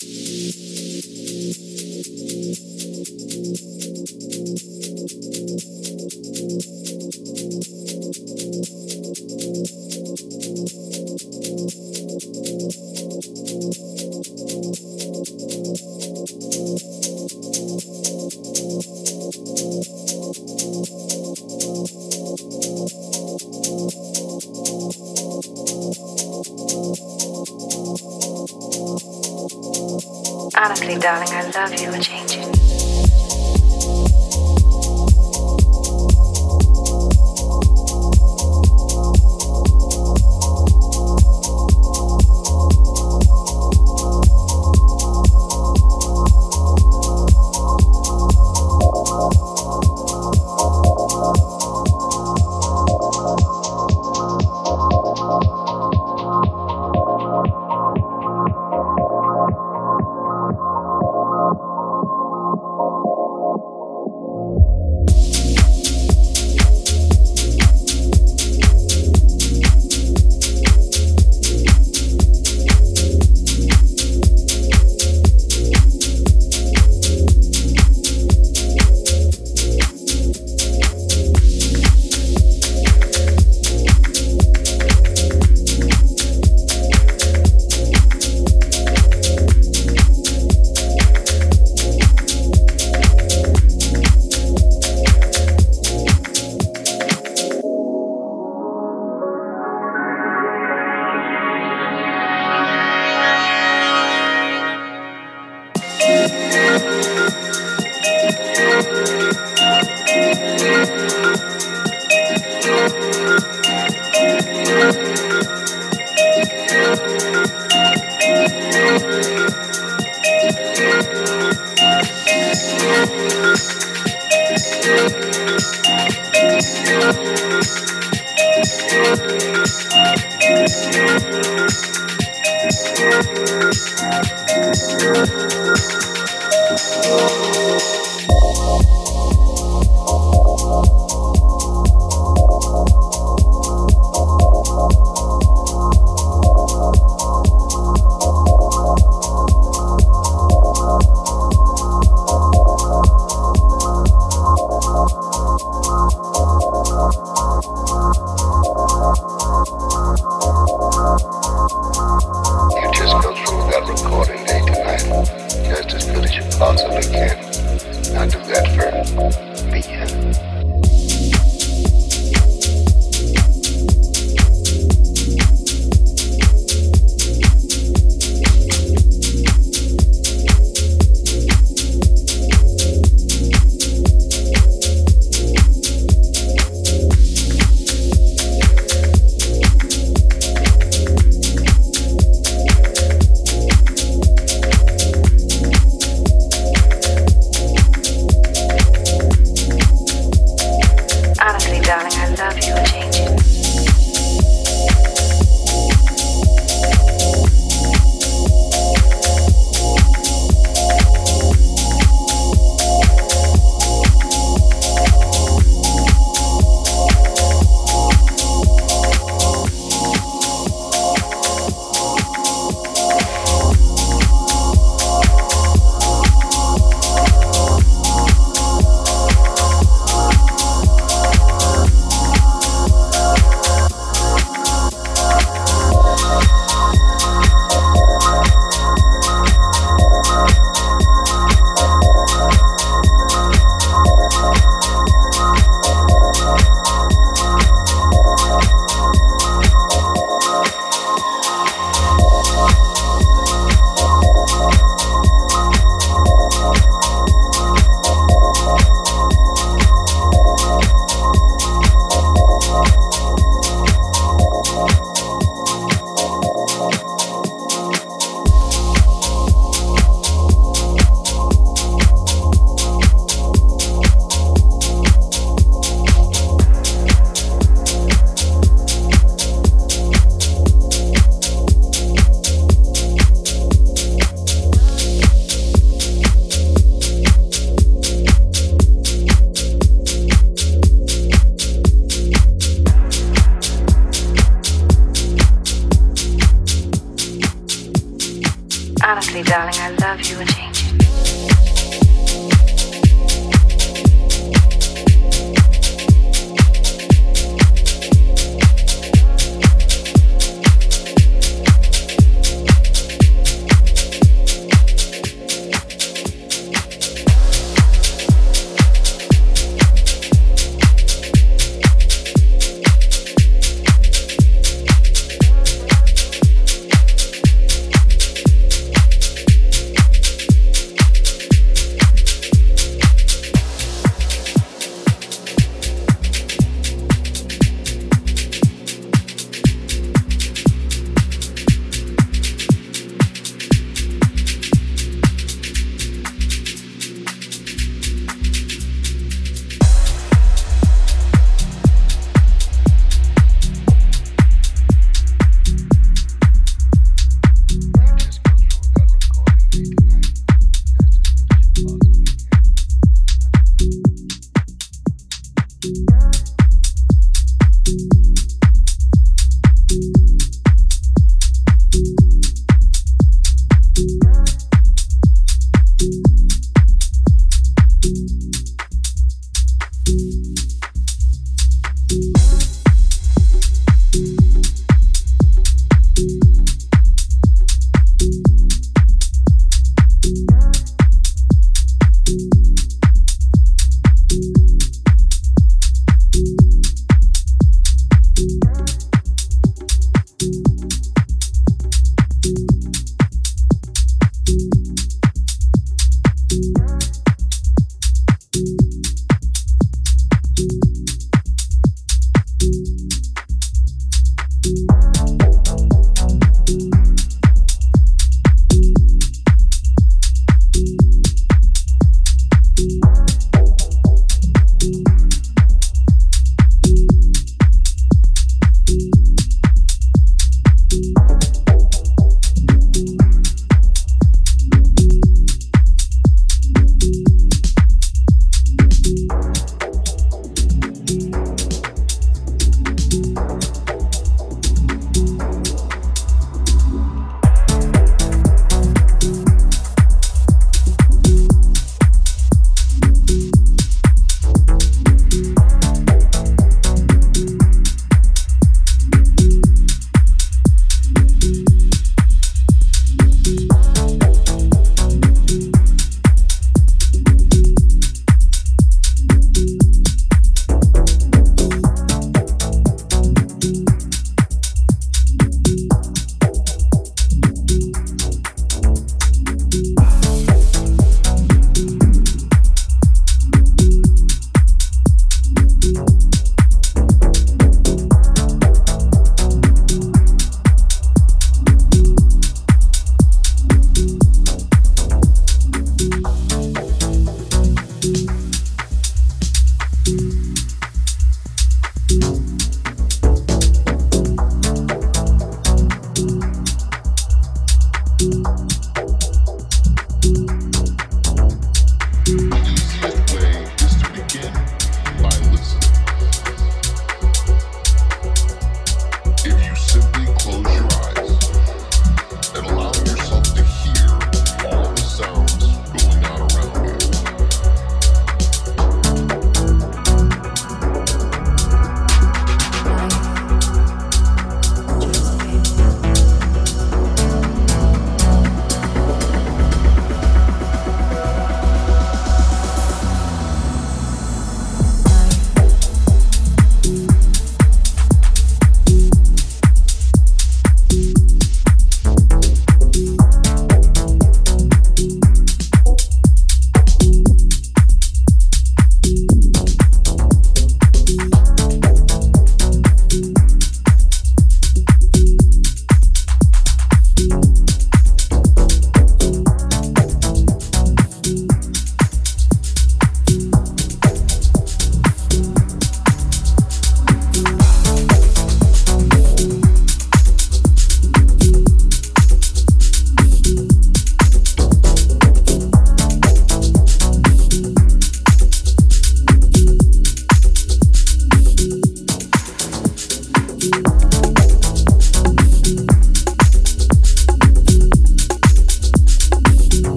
Yeah.